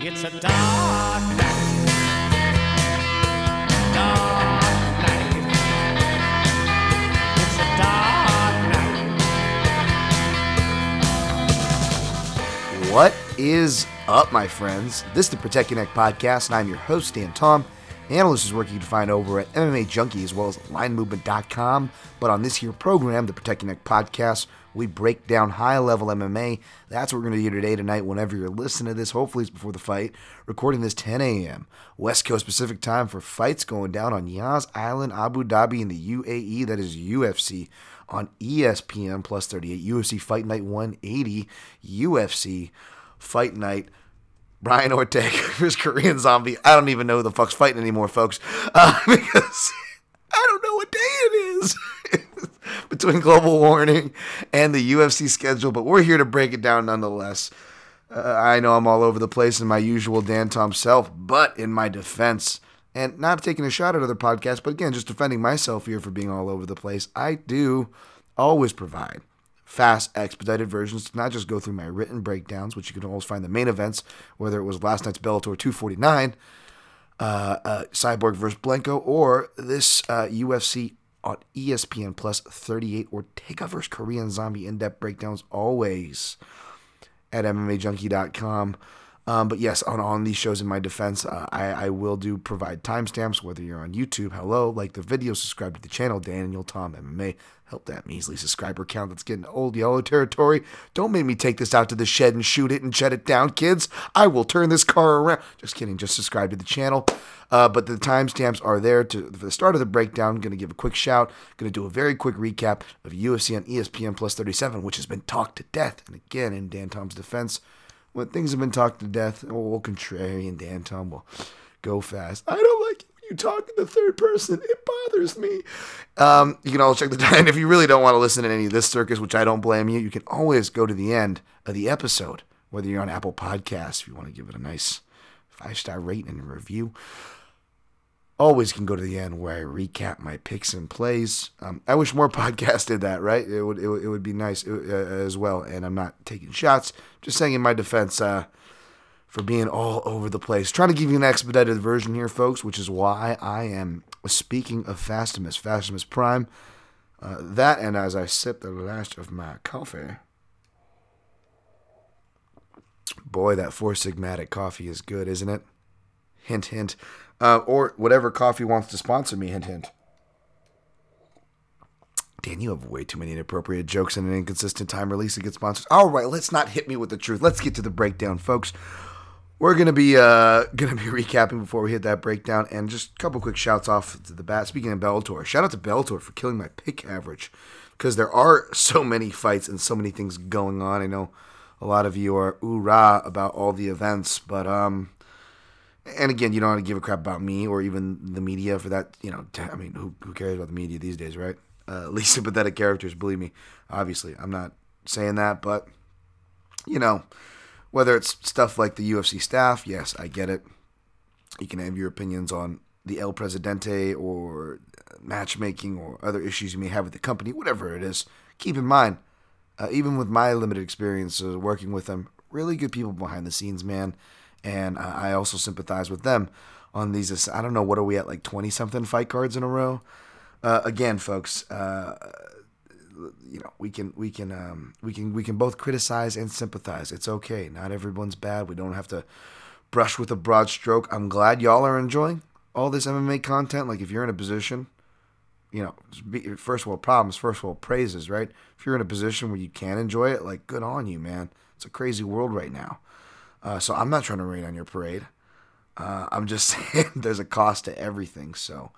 It's a dark night. Dark night. It's a dark night. What is up, my friends? This is the Protect Your Neck Podcast, and I'm your host, Dan Tom. Analyst is work you can find over at MMA Junkie as well as linemovement.com. But on this here program, the Protect Your Neck Podcast, we break down high level MMA. That's what we're going to do today, tonight, whenever you're listening to this. Hopefully, it's before the fight. Recording this 10 a.m. West Coast Pacific time for fights going down on Yas Island, Abu Dhabi, in the UAE. That is UFC on ESPN Plus 38. UFC Fight Night 180. UFC Fight Night. Brian Ortega versus Korean Zombie. I don't even know who the fuck's fighting anymore, folks, uh, because I don't know what day it is between global warning and the UFC schedule. But we're here to break it down nonetheless. Uh, I know I'm all over the place in my usual Dan Tom self, but in my defense, and not taking a shot at other podcasts, but again, just defending myself here for being all over the place, I do always provide fast, expedited versions to not just go through my written breakdowns, which you can always find the main events, whether it was last night's Bellator 249, uh, uh, Cyborg versus Blanco, or this uh, UFC on ESPN Plus 38 or Ortega versus Korean Zombie in-depth breakdowns always at MMAJunkie.com. Um, but yes, on, on these shows, in my defense, uh, I, I will do provide timestamps, whether you're on YouTube, hello, like the video, subscribe to the channel, Daniel Tom MMA. Help that measly subscriber count that's getting old yellow territory. Don't make me take this out to the shed and shoot it and shut it down, kids. I will turn this car around. Just kidding, just subscribe to the channel. Uh, but the timestamps are there to for the start of the breakdown. Going to give a quick shout. Going to do a very quick recap of UFC on ESPN Plus 37, which has been talked to death. And again, in Dan Tom's defense, when things have been talked to death, oh, we'll contrarian Dan Tom will go fast. I don't like you talk in the third person. It bothers me. Um, you can always check the time. If you really don't want to listen to any of this circus, which I don't blame you, you can always go to the end of the episode, whether you're on Apple Podcasts, if you want to give it a nice five star rating and review always can go to the end where I recap my picks and plays. Um, I wish more podcasts did that, right? It would it would, it would be nice uh, as well. And I'm not taking shots. Just saying in my defense uh, for being all over the place. Trying to give you an expedited version here, folks, which is why I am speaking of Fastimus, Fastimus Prime. Uh, that and as I sip the last of my coffee. Boy, that Four Sigmatic coffee is good, isn't it? Hint, hint. Uh, or whatever coffee wants to sponsor me, hint, hint. Dan, you have way too many inappropriate jokes and an inconsistent time release to get sponsors. All right, let's not hit me with the truth. Let's get to the breakdown, folks. We're gonna be uh gonna be recapping before we hit that breakdown, and just a couple quick shouts off to the bat. Speaking of Bellator, shout out to Bellator for killing my pick average because there are so many fights and so many things going on. I know a lot of you are oorah about all the events, but um, and again, you don't want to give a crap about me or even the media for that. You know, I mean, who, who cares about the media these days, right? Uh, at least sympathetic characters, believe me. Obviously, I'm not saying that, but you know, whether it's stuff like the UFC staff, yes, I get it. You can have your opinions on the El Presidente or matchmaking or other issues you may have with the company, whatever it is. Keep in mind, uh, even with my limited experience working with them, really good people behind the scenes, man and I also sympathize with them on these. I don't know what are we at like twenty something fight cards in a row. Uh, again, folks, uh, you know we can we can um, we can we can both criticize and sympathize. It's okay. Not everyone's bad. We don't have to brush with a broad stroke. I'm glad y'all are enjoying all this MMA content. Like if you're in a position. You know, first world problems, first world praises, right? If you're in a position where you can enjoy it, like, good on you, man. It's a crazy world right now. Uh, so I'm not trying to rain on your parade. Uh, I'm just saying there's a cost to everything. So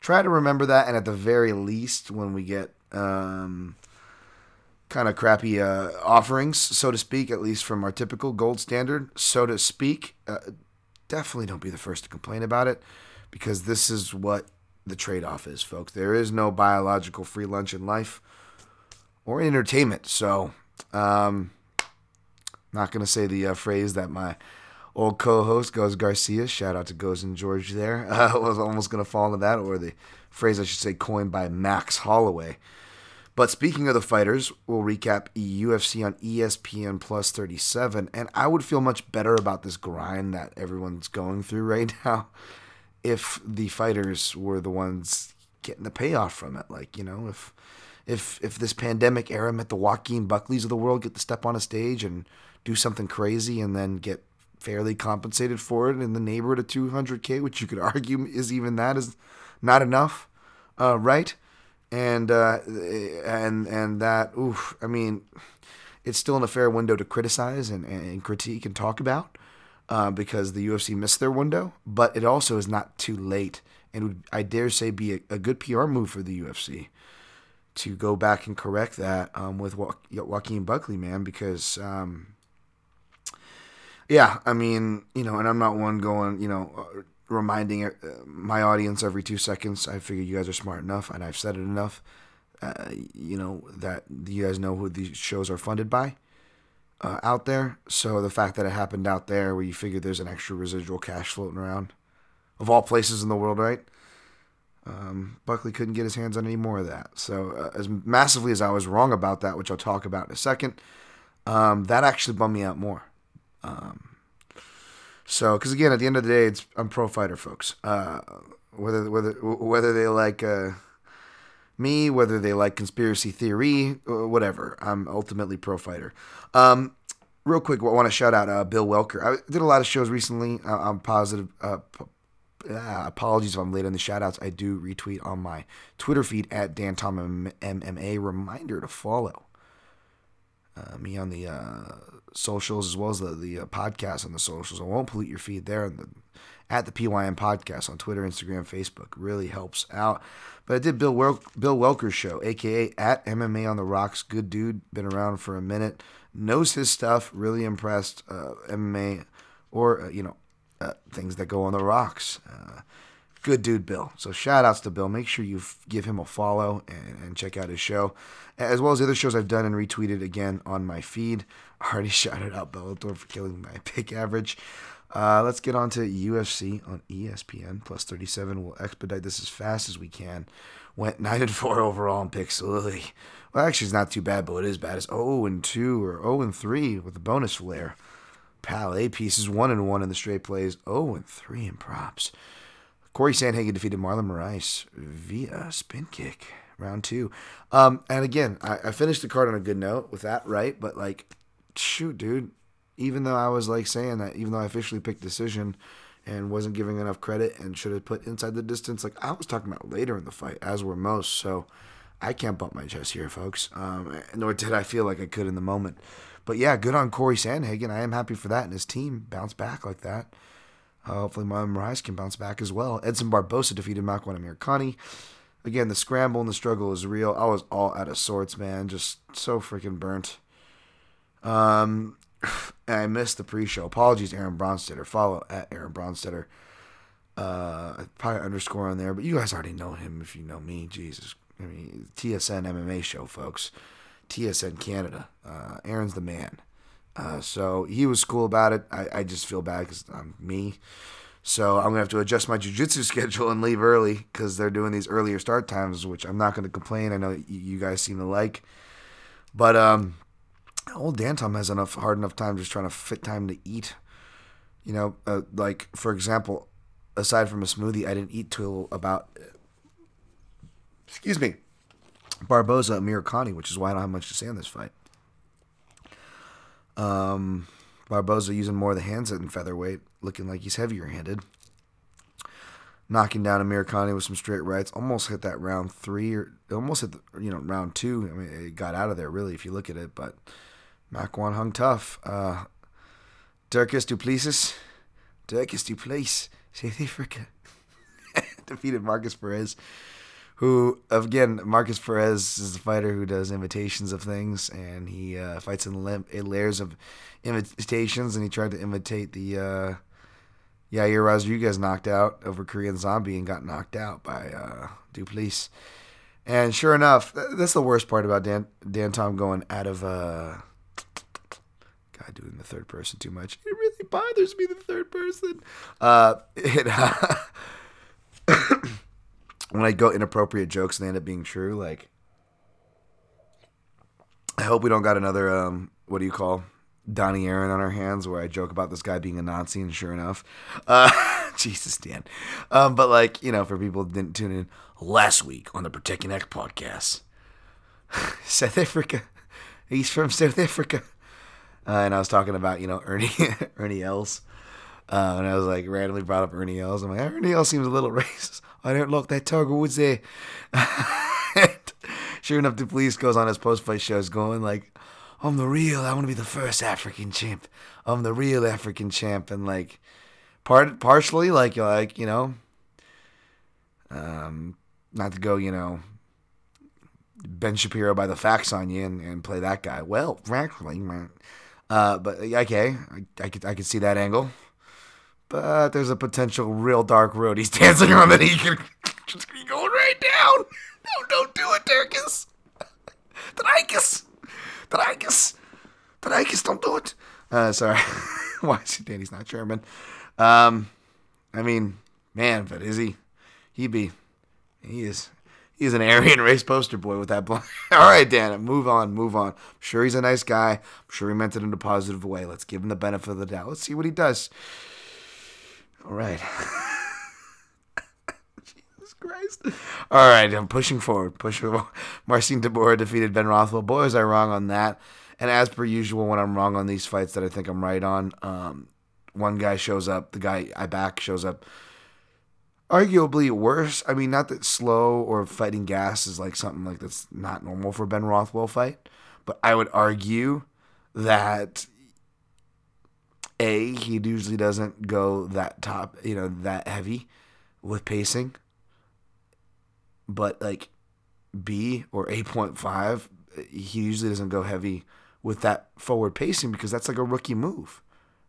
try to remember that. And at the very least, when we get um, kind of crappy uh, offerings, so to speak, at least from our typical gold standard, so to speak, uh, definitely don't be the first to complain about it because this is what the trade off is, folks. There is no biological free lunch in life or entertainment. So, um, not going to say the uh, phrase that my old co-host Goes Garcia, shout out to Goes and George there, uh, was almost going to fall into that, or the phrase I should say coined by Max Holloway. But speaking of the fighters, we'll recap UFC on ESPN Plus 37, and I would feel much better about this grind that everyone's going through right now if the fighters were the ones getting the payoff from it. Like, you know, if if if this pandemic era meant the Joaquin Buckleys of the world get to step on a stage and do something crazy and then get fairly compensated for it in the neighborhood of 200k, which you could argue is even that is not enough, uh, right? And uh, and and that, oof, I mean, it's still in a fair window to criticize and, and critique and talk about uh, because the UFC missed their window, but it also is not too late and would, I dare say, be a, a, good PR move for the UFC to go back and correct that um, with jo- Joaquin Buckley, man, because. Um, yeah, I mean, you know, and I'm not one going, you know, uh, reminding uh, my audience every two seconds. I figure you guys are smart enough, and I've said it enough. Uh, you know that you guys know who these shows are funded by uh, out there. So the fact that it happened out there, where you figure there's an extra residual cash floating around, of all places in the world, right? Um, Buckley couldn't get his hands on any more of that. So uh, as massively as I was wrong about that, which I'll talk about in a second, um, that actually bummed me out more. Um, so, because again, at the end of the day, it's I'm pro fighter, folks. Uh, whether whether whether they like uh, me, whether they like conspiracy theory, uh, whatever. I'm ultimately pro fighter. Um, real quick, I want to shout out uh, Bill Welker. I did a lot of shows recently. I'm positive. Uh, apologies if I'm late on the shout outs. I do retweet on my Twitter feed at Dan Tom MMA. Reminder to follow uh, me on the uh, socials as well as the, the uh, podcast on the socials. I won't pollute your feed there. The, at the PYN podcast on Twitter, Instagram, Facebook really helps out. But I did Bill Wel- Bill Welker's show, aka at MMA on the Rocks. Good dude, been around for a minute, knows his stuff. Really impressed. Uh, MMA or uh, you know uh, things that go on the rocks. Good dude, Bill. So shout outs to Bill. Make sure you f- give him a follow and, and, check out his show, as well as the other shows I've done and retweeted again on my feed. I already shouted out Bellator for killing my pick average. Uh, let's get on to UFC on ESPN plus 37. We'll expedite this as fast as we can. Went 9 and 4 overall in picks. Well, actually, it's not too bad, but it is bad. It's 0 and 2 or 0 and 3 with a bonus flair. Parlay pieces 1 and 1 in the straight plays, 0 and 3 in props. Corey Sandhagen defeated Marlon Moraes via spin kick, round two. Um, and again, I, I finished the card on a good note with that, right? But like, shoot, dude, even though I was like saying that, even though I officially picked decision and wasn't giving enough credit and should have put inside the distance, like I was talking about later in the fight, as were most. So I can't bump my chest here, folks. Um, nor did I feel like I could in the moment. But yeah, good on Corey Sandhagen. I am happy for that, and his team bounced back like that. Uh, hopefully, Marlon Moraes can bounce back as well. Edson Barbosa defeated Makwan Amirkhani. Again, the scramble and the struggle is real. I was all out of sorts, man. Just so freaking burnt. Um, I missed the pre-show. Apologies, Aaron Bronsteter. Follow at Aaron Bronsteter. Uh, probably underscore on there, but you guys already know him if you know me. Jesus, I mean TSN MMA show, folks. TSN Canada. Uh, Aaron's the man. Uh, so he was cool about it. I, I just feel bad because I'm me. So I'm gonna have to adjust my jujitsu schedule and leave early because they're doing these earlier start times, which I'm not gonna complain. I know you guys seem to like, but um, old Dan Tom has enough hard enough time just trying to fit time to eat. You know, uh, like for example, aside from a smoothie, I didn't eat till about excuse me, Barbosa Amirkhani, which is why I don't have much to say on this fight. Um, Barbosa using more of the hands in featherweight, looking like he's heavier handed. Knocking down Amirkhani with some straight rights, almost hit that round three or almost hit the, you know round two. I mean, it got out of there really if you look at it, but Makwan hung tough. Uh, Dricus Du Plessis, Dricus Du Plessis, South Africa defeated Markus Perez who again Markus Perez is a fighter who does imitations of things, and he uh, fights in, lim- layers of imitations, and he tried to imitate the uh, Yair Rodriguez knocked out over Korean Zombie and got knocked out by uh, Duplessis. And sure enough, that's the worst part about Dan Dan Tom going out of uh God doing the third person too much. It really bothers me the third person. Uh it when I go inappropriate jokes and they end up being true, like I hope we don't got another um what do you call Donnie Aaron on our hands where I joke about this guy being a Nazi and sure enough. Uh Jesus Dan. Um but like, you know, for people didn't tune in last week on the Protect Your Neck podcast. South Africa. He's from South Africa. Uh, and I was talking about, you know, Ernie Ernie Els. Uh, and I was like randomly brought up Ernie Els. I'm like, Ernie Els seems a little racist. I don't look that Tiger Woods there. sure enough, police goes on his post fight shows going like, I'm the real, I want to be the first African champ. I'm the real African champ. And like, part partially, like, like, you know, um, not to go, you know, Ben Shapiro by the facts on you and, and play that guy. Well, frankly, man. Uh, but okay, I, I could I could see that angle. But there's a potential real dark road he's dancing on that he could just be going right down. No, don't do it, Dirkus. Dreykus. Dreykus. Dreykus, don't do it. Uh, sorry. Why is he Danny's not German? Um, I mean, man, but is he? He be. He is. He's an Aryan race poster boy with that blind. All right, Dan, move on, move on. I'm sure he's a nice guy. I'm sure he meant it in a positive way. Let's give him the benefit of the doubt. Let's see what he does. All right. Jesus Christ. All right, I'm pushing forward. Pushing forward. Marcin Tybura defeated Ben Rothwell. Boy, was I wrong on that. And as per usual, when I'm wrong on these fights that I think I'm right on, um, one guy shows up, the guy I back shows up arguably worse. I mean, not that slow or fighting gas is like something like that's not normal for Ben Rothwell fight, but I would argue that a he usually doesn't go that top, you know, that heavy with pacing, but like B or eight point five, he usually doesn't go heavy with that forward pacing because that's like a rookie move,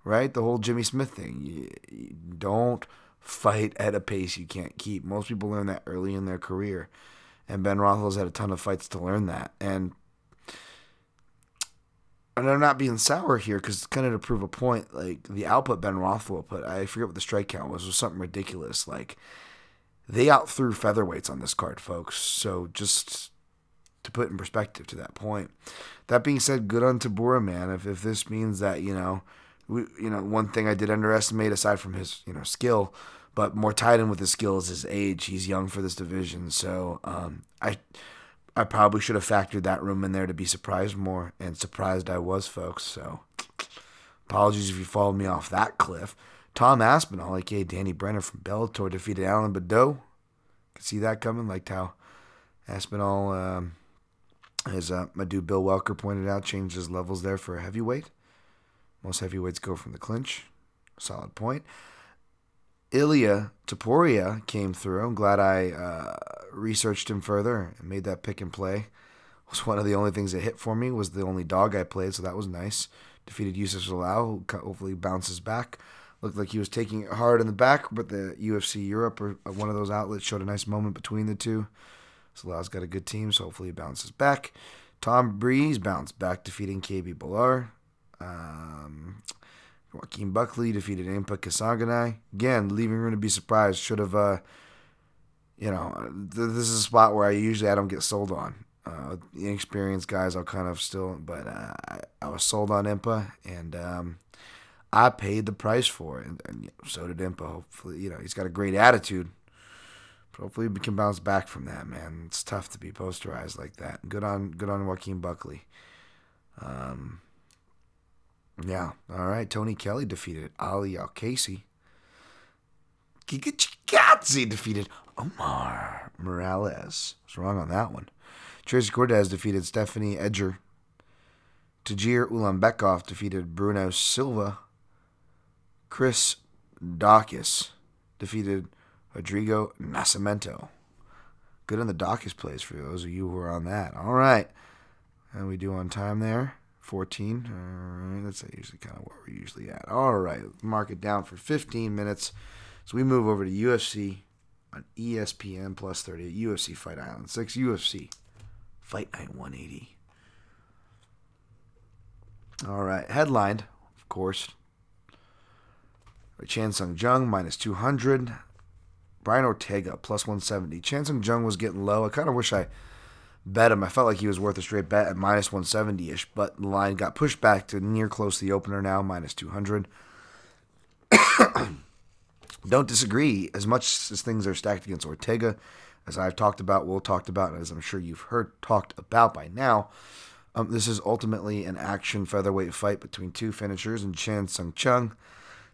right? The whole Jimmy Smith thing. You, you don't fight at a pace you can't keep. Most people learn that early in their career. And Ben Rothwell's had a ton of fights to learn that. And and I'm not being sour here because it's kind of to prove a point. Like the output Ben Rothwell put, I forget what the strike count was, was something ridiculous. Like they outthrew featherweights on this card, folks. So just to put in perspective to that point. That being said, good on Tybura, man. If if this means that you know, we you know one thing I did underestimate aside from his you know skill but more tied in with his skill is his age. He's young for this division, so um, I I probably should have factored that room in there to be surprised more, and surprised I was, folks. So apologies if you followed me off that cliff. Tom Aspinall, aka Danny Brenner from Bellator, defeated Alan Baudot. Could see that coming, like how Aspinall, um, as uh, my dude Bill Welker pointed out, changed his levels there for a heavyweight. Most heavyweights go from the clinch. Solid point. Ilya Topuria came through. I'm glad I uh, researched him further and made that pick and play. It was one of the only things that hit for me. Was the only dog I played, so that was nice. Defeated Youssef Zalal, who hopefully bounces back. Looked like he was taking it hard in the back, but the UFC Europe or uh, one of those outlets showed a nice moment between the two. Zalal's got a good team, so hopefully he bounces back. Tom Breese bounced back, defeating KB Bhullar. Um, Joaquin Buckley defeated Impa Kasanganay. Again, leaving room to be surprised. Should have, uh, you know, th- this is a spot where I usually I don't get sold on. Uh, inexperienced guys, I'll kind of still, but uh, I, I, was sold on Impa, and um, I paid the price for it, and, and so did Impa. Hopefully, you know, he's got a great attitude. But hopefully, we can bounce back from that, man. It's tough to be posterized like that. Good on, good on Joaquin Buckley. Um, yeah. All right. Tony Kelly defeated Ali AlQaisi. Giga Chikadze defeated Omar Morales. Was wrong on that one. Tracy Cortez defeated Stephanie Egger. Tagir Ulanbekov defeated Bruno Silva. Chris Daukaus defeated Rodrigo Nascimento. Good on the Dockies plays for those of you who are on that. All right. And we do on time there. 14. All right. That's usually kind of where we're usually at. All right. Mark it down for 15 minutes. So we move over to UFC on ESPN plus 30 at UFC Fight Island 6. UFC Fight Night 180. All right. Headlined, of course. Chan Sung Jung minus 200. Brian Ortega plus 170. Chan Sung Jung was getting low. I kind of wish I bet him. I felt like he was worth a straight bet at minus 170 ish, but the line got pushed back to near close to the opener now, minus 200. Don't disagree. As much as things are stacked against Ortega, as I've talked about, we'll talked about, and as I'm sure you've heard talked about by now, um, this is ultimately an action featherweight fight between two finishers and Chan Sung Chung.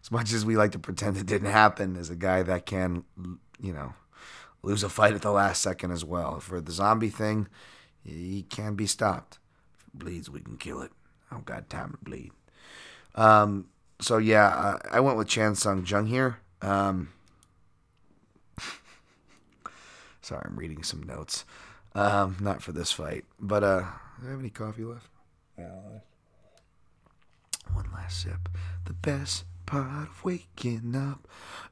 As much as we like to pretend it didn't happen, as a guy that can, you know, lose a fight at the last second as well. For the zombie thing, he can be stopped. If it bleeds, we can kill it. I don't got time to bleed. Um, so yeah, uh, I went with Chan Sung Jung here. Um, sorry, I'm reading some notes. Um, not for this fight, but uh, do I have any coffee left? One last sip. The best part of waking up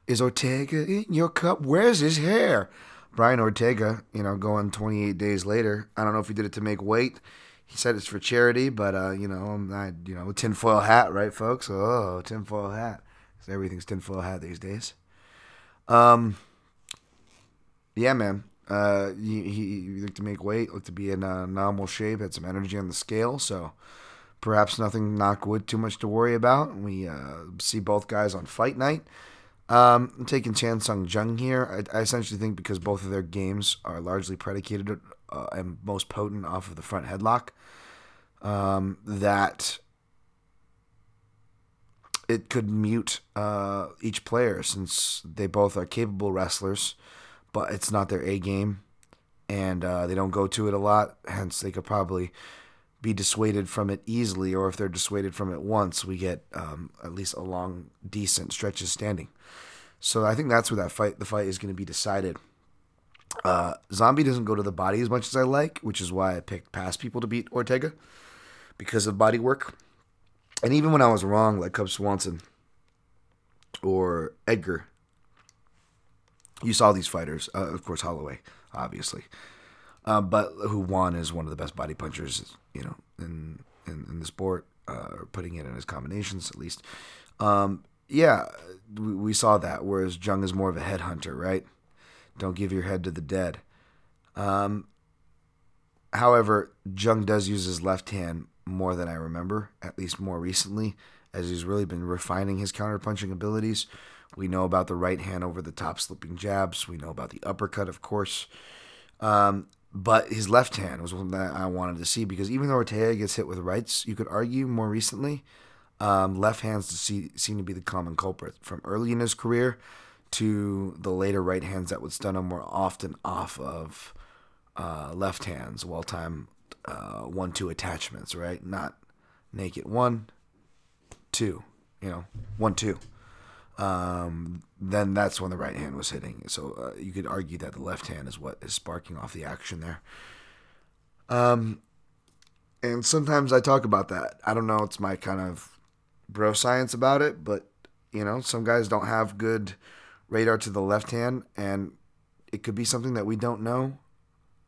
is Ortega in your cup. Where's his hair? Brian Ortega, you know, going 28 days later. I don't know if he did it to make weight. He said it's for charity, but uh, you know, not, you know, tinfoil hat, right, folks? Oh, tinfoil hat. Everything's tinfoil hat these days. Um, yeah, man. Uh, he, he looked to make weight, looked to be in a normal shape, had some energy on the scale, so perhaps nothing, knock wood, too much to worry about. We uh, see both guys on fight night. Um, I'm taking Chan Sung Jung here. I, I, essentially think because both of their games are largely predicated uh, and most potent off of the front headlock, um, that it could mute uh, each player since they both are capable wrestlers, but it's not their A game, and uh, they don't go to it a lot. Hence, they could probably be dissuaded from it easily, or if they're dissuaded from it once, we get um, at least a long, decent stretch of standing. So I think that's where that fight, the fight is going to be decided. Uh, Zombie doesn't go to the body as much as I like, which is why I picked past people to beat Ortega because of body work. And even when I was wrong, like Cub Swanson or Edgar, you saw these fighters. Uh, of course, Holloway, obviously, uh, but who won is one of the best body punchers, you know, in in, in the sport. Uh, putting it in his combinations, at least. Um, yeah, we, we saw that. Whereas Jung is more of a headhunter, right? Don't give your head to the dead. Um, however, Jung does use his left hand more than I remember, at least more recently, as he's really been refining his counterpunching abilities. We know about the right hand over the top slipping jabs. We know about the uppercut, of course. Um, but his left hand was one that I wanted to see because even though Ortega gets hit with rights, you could argue more recently, um, left hands see, seem to be the common culprit from early in his career to the later right hands that would stun him more often off of uh, left hands, well time uh, one two attachments, right? Not naked one, two, you know, one two. Um, then that's when the right hand was hitting. So uh, you could argue that the left hand is what is sparking off the action there. Um, and sometimes I talk about that. I don't know. It's my kind of bro science about it, but you know, some guys don't have good radar to the left hand, and it could be something that we don't know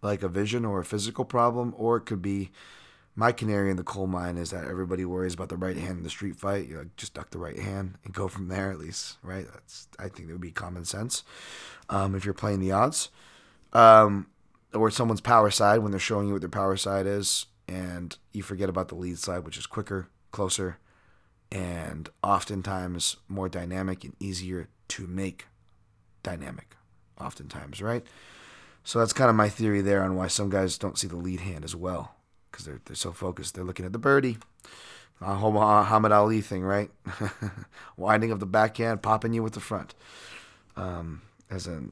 like a vision or a physical problem, or it could be my canary in the coal mine is that everybody worries about the right hand in the street fight. You like just duck the right hand and go from there at least, right? That's I think that would be common sense um, if you're playing the odds. Um, or someone's power side when they're showing you what their power side is, and you forget about the lead side, which is quicker, closer, and oftentimes more dynamic and easier to make dynamic. Oftentimes, right? So that's kind of my theory there on why some guys don't see the lead hand as well because they're they're so focused. They're looking at the birdie, uh, Muhammad Ali thing, right? Winding of the backhand, popping you with the front, um, as a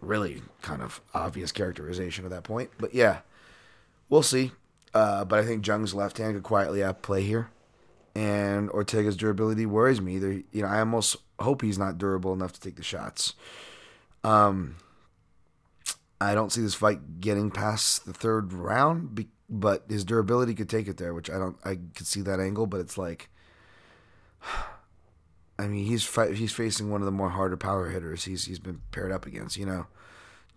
really kind of obvious characterization of that point. But yeah, we'll see. Uh, but I think Jung's left hand could quietly outplay here, and Ortega's durability worries me. Either you know, I almost hope he's not durable enough to take the shots. Um, I don't see this fight getting past the third round, but his durability could take it there, which I don't. I could see that angle, but it's like, I mean, he's fight, he's facing one of the more harder power hitters he's he's been paired up against. You know,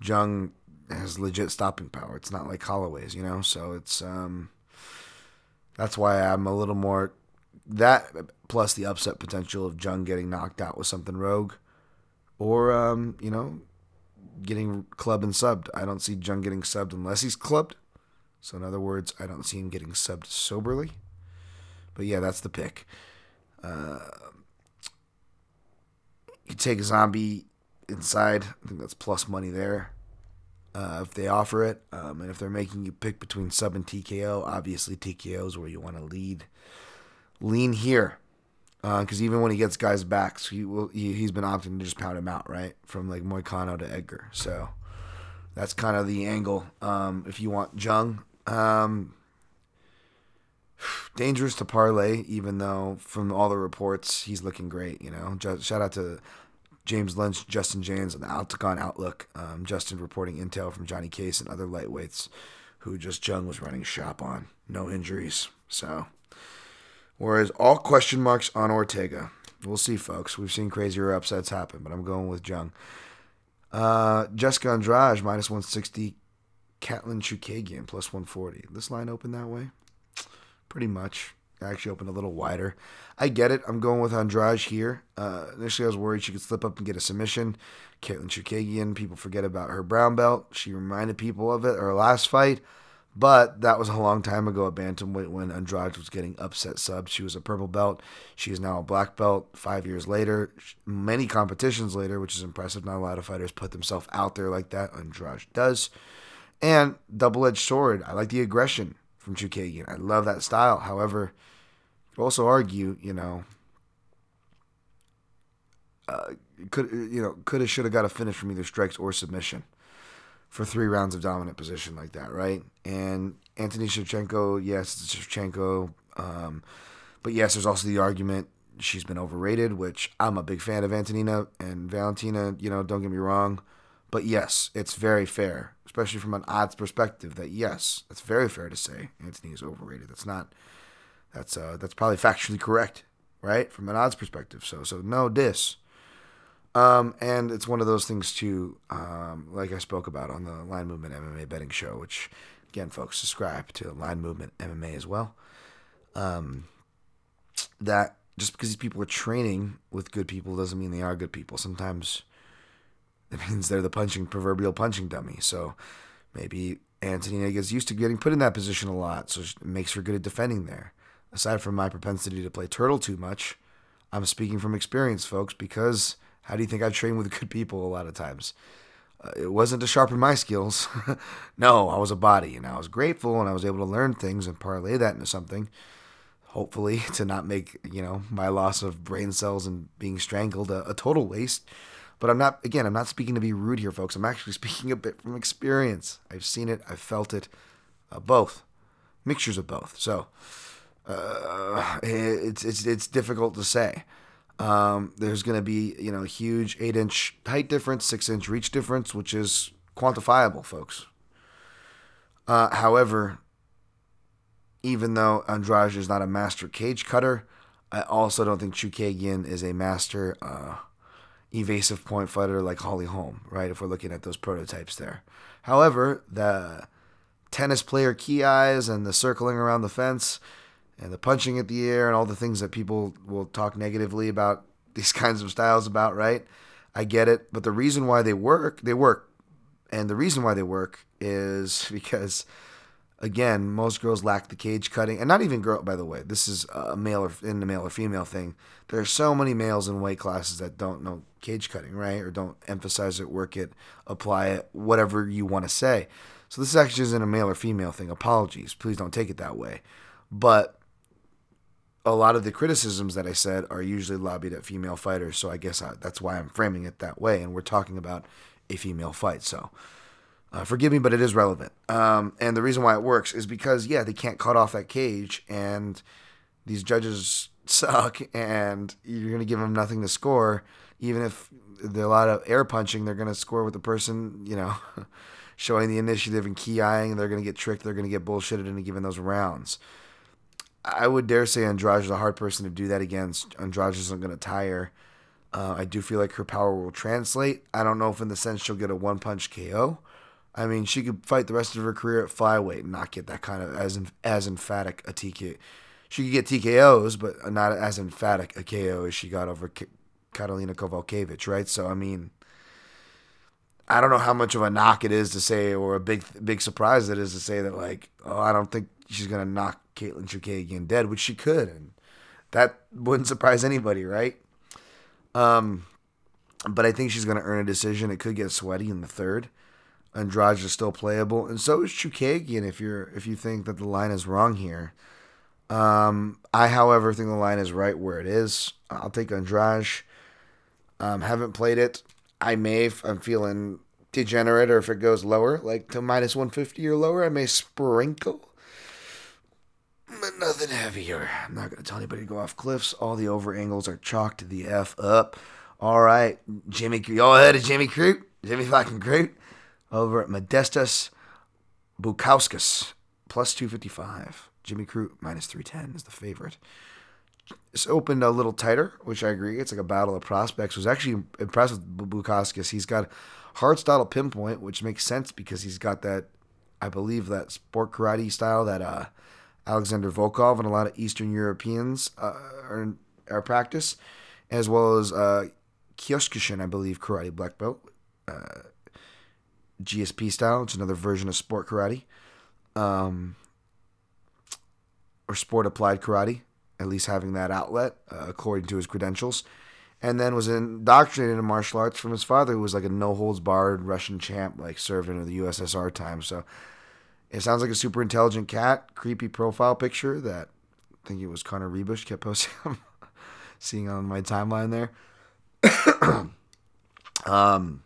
Jung has legit stopping power. It's not like Holloway's, you know. So it's um, that's why I'm a little more that plus the upset potential of Jung getting knocked out with something rogue, or um, you know, getting clubbed and subbed. I don't see Jung getting subbed unless he's clubbed. So in other words, I don't see him getting subbed soberly. But yeah, that's the pick. Uh, you take Zombie inside. I think that's plus money there. Uh, if they offer it, um, and if they're making you pick between sub and TKO, obviously TKO is where you want to lead. Lean here, because uh, even when he gets guys back, so he will, he, he's been opting to just pound him out, right, from like Moicano to Edgar. So that's kind of the angle. Um, if you want Jung, um, dangerous to parlay, even though from all the reports he's looking great. You know, Just, shout out to James Lynch, Justin James, and the Octagon Outlook. Um, Justin reporting intel from Johnny Case and other lightweights who just Jung was running shop on. No injuries. So, whereas all question marks on Ortega. We'll see, folks. We've seen crazier upsets happen, but I'm going with Jung. Uh, Jessica Andrade, minus 160. Katlyn Chookagian, plus 140. This line open that way? Pretty much actually opened a little wider. I get it. I'm going with Andrade here. Uh, initially, I was worried she could slip up and get a submission. Katlyn Chookagian, people forget about her brown belt. She reminded people of it her last fight, but that was a long time ago at bantamweight when Andrade was getting upset subs. She was a purple belt. She is now a black belt. Five years later, many competitions later, which is impressive. Not a lot of fighters put themselves out there like that. Andrade does. And double-edged sword. I like the aggression from Chookagian. I love that style. However, also argue, you know, uh, could you know could have should have got a finish from either strikes or submission for three rounds of dominant position like that, right? And Antonina Shevchenko, yes, it's Shevchenko, um, but yes, there's also the argument she's been overrated, which I'm a big fan of Antonina and Valentina. You know, don't get me wrong, but yes, it's very fair, especially from an odds perspective, that yes, it's very fair to say Antonina is overrated. That's not that's uh, that's probably factually correct, right, from an odds perspective. So so no dis. Um, and it's one of those things too, um, like I spoke about on the Line Movement MMA betting show, which again, folks, subscribe to Line Movement MMA as well. Um, that just because these people are training with good people doesn't mean they are good people. Sometimes it means they're the punching proverbial punching dummy. So maybe Antonina gets used to getting put in that position a lot, so it makes her good at defending there aside from my propensity to play turtle too much, I'm speaking from experience, folks, because how do you think I've trained with good people a lot of times? Uh, it wasn't to sharpen my skills. no, I was a body, and I was grateful, and I was able to learn things and parlay that into something. Hopefully, to not make you know my loss of brain cells and being strangled a, a total waste. But I'm not. Again, I'm not speaking to be rude here, folks. I'm actually speaking a bit from experience. I've seen it. I've felt it. Uh, both mixtures of both. So uh, it's it's it's difficult to say. Um, there's going to be you know huge eight inch height difference, six inch reach difference, which is quantifiable, folks. Uh, however, even though Andrade is not a master cage cutter, I also don't think Chookagian is a master uh, evasive point fighter like Holly Holm, right? If we're looking at those prototypes there. However, the tennis player key eyes and the circling around the fence and the punching at the air and all the things that people will talk negatively about these kinds of styles about, right? I get it, but the reason why they work, they work. And the reason why they work is because again, most girls lack the cage cutting, and not even girl. By the way, this is a male or in the male or female thing. There are so many males in weight classes that don't know cage cutting, right, or don't emphasize it, work it, apply it, whatever you want to say. So this actually isn't a male or female thing. Apologies, please don't take it that way. But a lot of the criticisms that I said are usually lobbied at female fighters, so I guess I, that's why I'm framing it that way. And we're talking about a female fight, so uh, forgive me, but it is relevant. Um, and the reason why it works is because yeah, they can't cut off that cage, and these judges suck, and you're gonna give them nothing to score, even if there's a lot of air punching. They're gonna score with the person, you know. showing the initiative and key eyeing. They're going to get tricked. They're going to get bullshitted into giving those rounds. I would dare say Andrade is a hard person to do that against. Andrade isn't going to tire. Uh, I do feel like her power will translate. I don't know if in the sense she'll get a one punch KO. I mean, she could fight the rest of her career at flyweight and not get that kind of as as emphatic a TK. She could get TKOs, but not as emphatic a KO as she got over K- Karolina Kowalkiewicz, right? So I mean, I don't know how much of a knock it is to say, or a big big surprise it is to say that like, oh, I don't think she's gonna knock Katlyn Chookagian dead, which she could, and that wouldn't surprise anybody, right? Um, but I think she's gonna earn a decision. It could get sweaty in the third. Andrade is still playable, and so is Chookagian. If you're if you think that the line is wrong here, um, I, however, think the line is right where it is. I'll take Andrade. Um, haven't played it. I may, if I'm feeling degenerate, or if it goes lower, like to minus 150 or lower, I may sprinkle. Nothing heavier. I'm not going to tell anybody to go off cliffs. All the over angles are chalked the F up. All right, Jimmy, y'all heard of Jimmy Crute? Jimmy fucking Crute? over at Modestas Bukauskas, plus 255. Jimmy Crute, minus 310 is the favorite. It's opened a little tighter, which I agree. It's like a battle of prospects. Was actually impressed with Bukauskas. He's got hard style pinpoint, which makes sense because he's got that, I believe, that sport karate style that uh, Alexander Volkov and a lot of Eastern Europeans uh, are, are practice, as well as uh, I believe, karate black belt. Uh, GSP style. It's another version of sport karate, um, or sport applied karate. At least having that outlet, uh, according to his credentials, and then was indoctrinated in martial arts from his father, who was like a no holds barred Russian champ, like served under the USSR time. So it sounds like a super intelligent cat. Creepy profile picture that I think it was Connor Ruebusch kept posting. seeing on my timeline there. um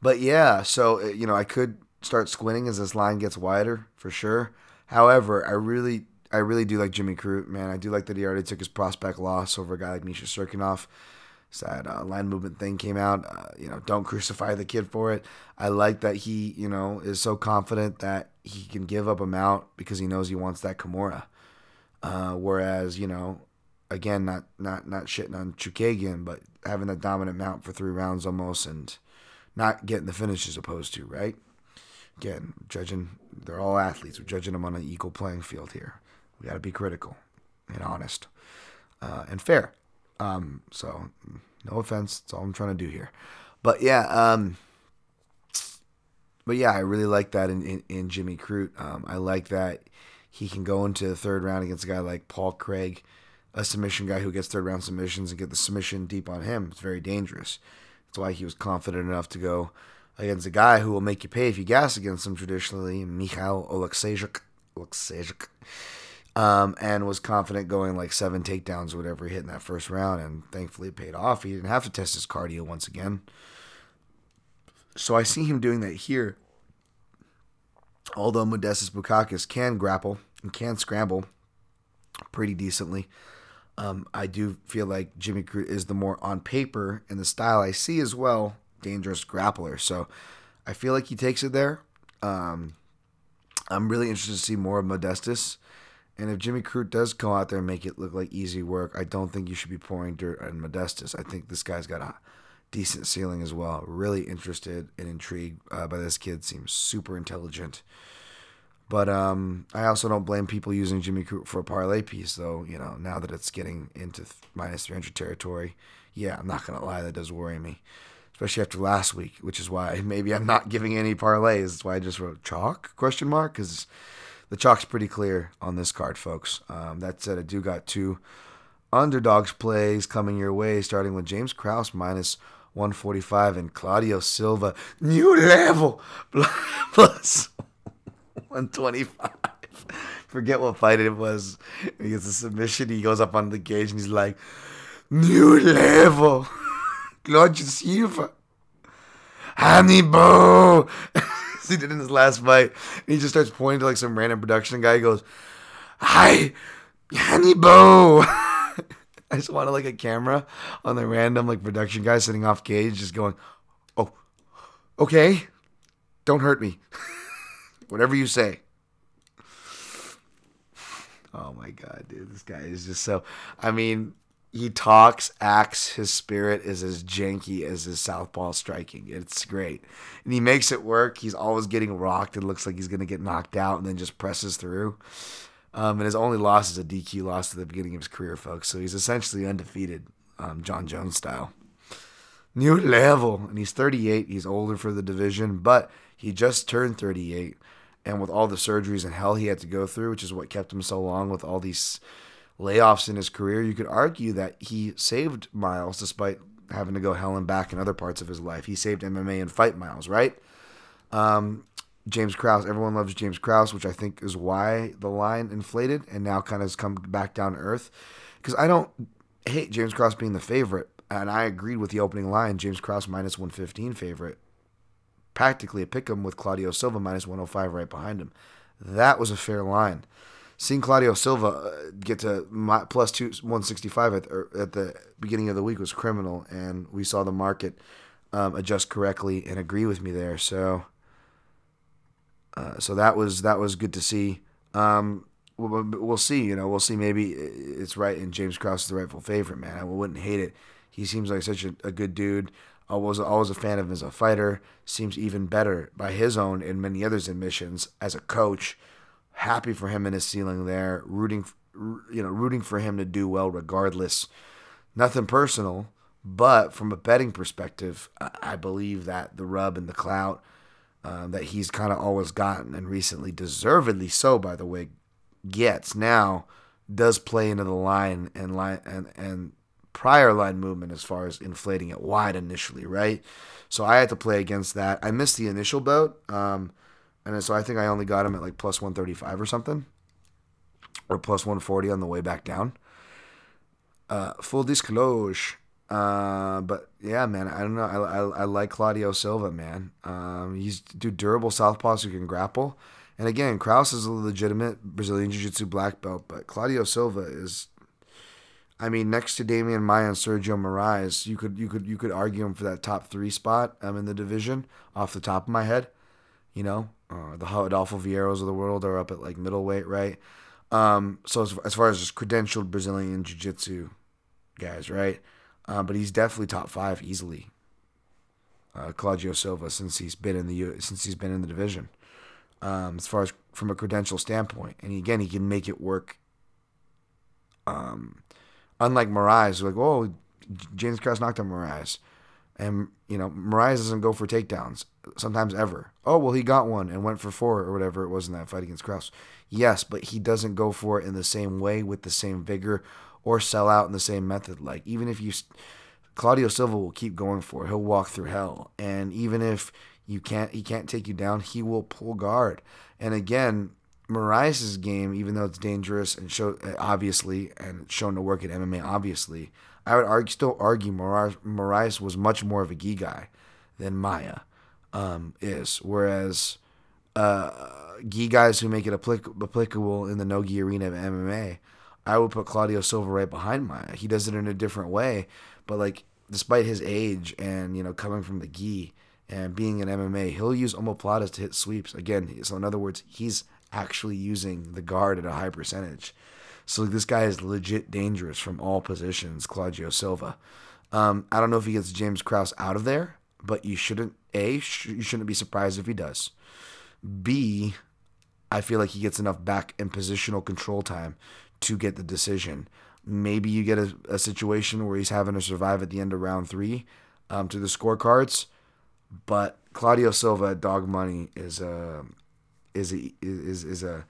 but yeah, so uh, you know, I could start squinting as this line gets wider for sure. However, I really, I really do like Jimmy Crute, man. I do like that he already took his prospect loss over a guy like Misha Cirkunov. That uh, line movement thing came out. Uh, you know, don't crucify the kid for it. I like that he, you know, is so confident that he can give up a mount because he knows he wants that Kimura. Uh, whereas, you know, again, not not not shitting on Chookagian, but having that dominant mount for three rounds almost and not getting the finish as opposed to, right? Again, judging, they're all athletes. We're judging them on an equal playing field here. We got to be critical and honest uh, and fair. Um, so, no offense. That's all I'm trying to do here. But yeah, um, but yeah, I really like that in, in, in Jimmy Crute. Um, I like that he can go into the third round against a guy like Paul Craig, a submission guy who gets third round submissions and get the submission deep on him. It's very dangerous. That's why he was confident enough to go against a guy who will make you pay if you gas against him traditionally, Mikhail Oleksiejczuk. Oleksiejczuk. Um, and was confident going like seven takedowns whatever he hit in that first round, and thankfully it paid off. He didn't have to test his cardio once again. So I see him doing that here. Although Modestas Bukauskas can grapple and can scramble pretty decently, um, I do feel like Jimmy Crute is the more on paper and the style I see as well dangerous grappler. So I feel like he takes it there. Um, I'm really interested to see more of Modestas. And if Jimmy Crute does go out there and make it look like easy work, I don't think you should be pouring dirt on Modestas. I think this guy's got a decent ceiling as well. Really interested and intrigued uh, by this kid. Seems super intelligent. But um, I also don't blame people using Jimmy Crute for a parlay piece, though. You know, now that it's getting into th- minus 300 territory, yeah, I'm not gonna lie, that does worry me, especially after last week, which is why maybe I'm not giving any parlays. That's why I just wrote chalk question mark because the chalk's pretty clear on this card, folks. Um, that said, I do got two underdogs plays coming your way, starting with James Krause minus 145 and Claudio Silva new level plus 125. Forget what fight it was. He gets a submission. He goes up on the cage and he's like, New level. Claudio Silva. Hannibal. he did in his last fight. And he just starts pointing to like some random production guy. He goes, Hi, Hannibal. I just wanted like a camera on the random like production guy sitting off cage, just going, Oh, okay Don't hurt me. Whatever you say. Oh my god, dude, this guy is just so. I mean, he talks, acts, his spirit is as janky as his southpaw striking. It's great, and he makes it work. He's always getting rocked and looks like he's gonna get knocked out, and then just presses through. Um, and his only loss is a DQ loss at the beginning of his career, folks. So he's essentially undefeated, um, Jon Jones style. New level, and he's 38. He's older for the division, but he just turned 38 and with all the surgeries and hell he had to go through, which is what kept him so long with all these layoffs in his career, you could argue that he saved Miles despite having to go hell and back in other parts of his life. He saved MMA and fight Miles, right? Um, James Krause, everyone loves James Krause, which I think is why the line inflated and now kind of has come back down to earth. Because I don't hate James Krause being the favorite, and I agreed with the opening line, James Krause minus 115 favorite practically a pick 'em with Claudio Silva minus 105 right behind him. That was a fair line. Seeing Claudio Silva uh, get to my, plus two 165 at, er, at the beginning of the week was criminal, and we saw the market um, adjust correctly and agree with me there. So, uh, so that was that was good to see. Um, we'll, we'll, see. You know, we'll see. Maybe it's right, and James Krause is the rightful favorite. Man, I wouldn't hate it. He seems like such a, a good dude. I was always a fan of him as a fighter. Seems even better by his own and many others' admissions as a coach. Happy for him in his ceiling there. Rooting, you know, rooting for him to do well regardless. Nothing personal, but from a betting perspective, I believe that the rub and the clout um, that he's kind of always gotten and recently, deservedly so, by the way, gets now does play into the line and line and and prior line movement as far as inflating it wide initially, right? So I had to play against that. I missed the initial boat, um, and so I think I only got him at like plus 135 or something, or plus 140 on the way back down. Uh, full disclosure. Uh, but yeah, man, I don't know. I, I, I like Claudio Silva, man. Um, he's do durable southpaws who can grapple. And again, Krause is a legitimate Brazilian Jiu Jitsu black belt, but Claudio Silva is I mean, next to Demian Maia and Sergio Moraes, you could you could you could argue him for that top three spot um, in the division off the top of my head. You know, uh, the Adolfo Vieiras of the world are up at like middleweight, right? Um, so as, as far as just credentialed Brazilian jiu-jitsu guys, right? Um, but he's definitely top five easily. Uh, Claudio Silva since he's been in the since he's been in the division. Um, as far as from a credential standpoint, and again, he can make it work. Um, unlike Moraes, like, oh, James Krause knocked out Moraes. And, you know, Moraes doesn't go for takedowns, sometimes ever. Oh, well, he got one and went for four or whatever it was in that fight against Krause. Yes, but he doesn't go for it in the same way with the same vigor or sell out in the same method. Like, even if you. Claudio Silva will keep going for it. He'll walk through hell. And even if you can't he can't take you down, he will pull guard. And again, Moraes' game, even though it's dangerous and show obviously and shown to work at MMA, obviously, I would argue, still argue Moraes, Moraes was much more of a gi guy than Maia um, is. Whereas uh, gi guys who make it applic- applicable in the no gi arena of MMA, I would put Claudio Silva right behind Maia. He does it in a different way, but like despite his age and you know coming from the gi and being in MMA, he'll use omoplatas to hit sweeps. Again, so in other words, he's actually using the guard at a high percentage. So this guy is legit dangerous from all positions, Claudio Silva. Um, I don't know if he gets James Krause out of there, but you shouldn't a sh- you shouldn't be surprised if he does. B, I feel like he gets enough back and positional control time to get the decision. Maybe you get a, a situation where he's having to survive at the end of round three um, to the scorecards, but Claudio Silva at dog money is a is a, is is a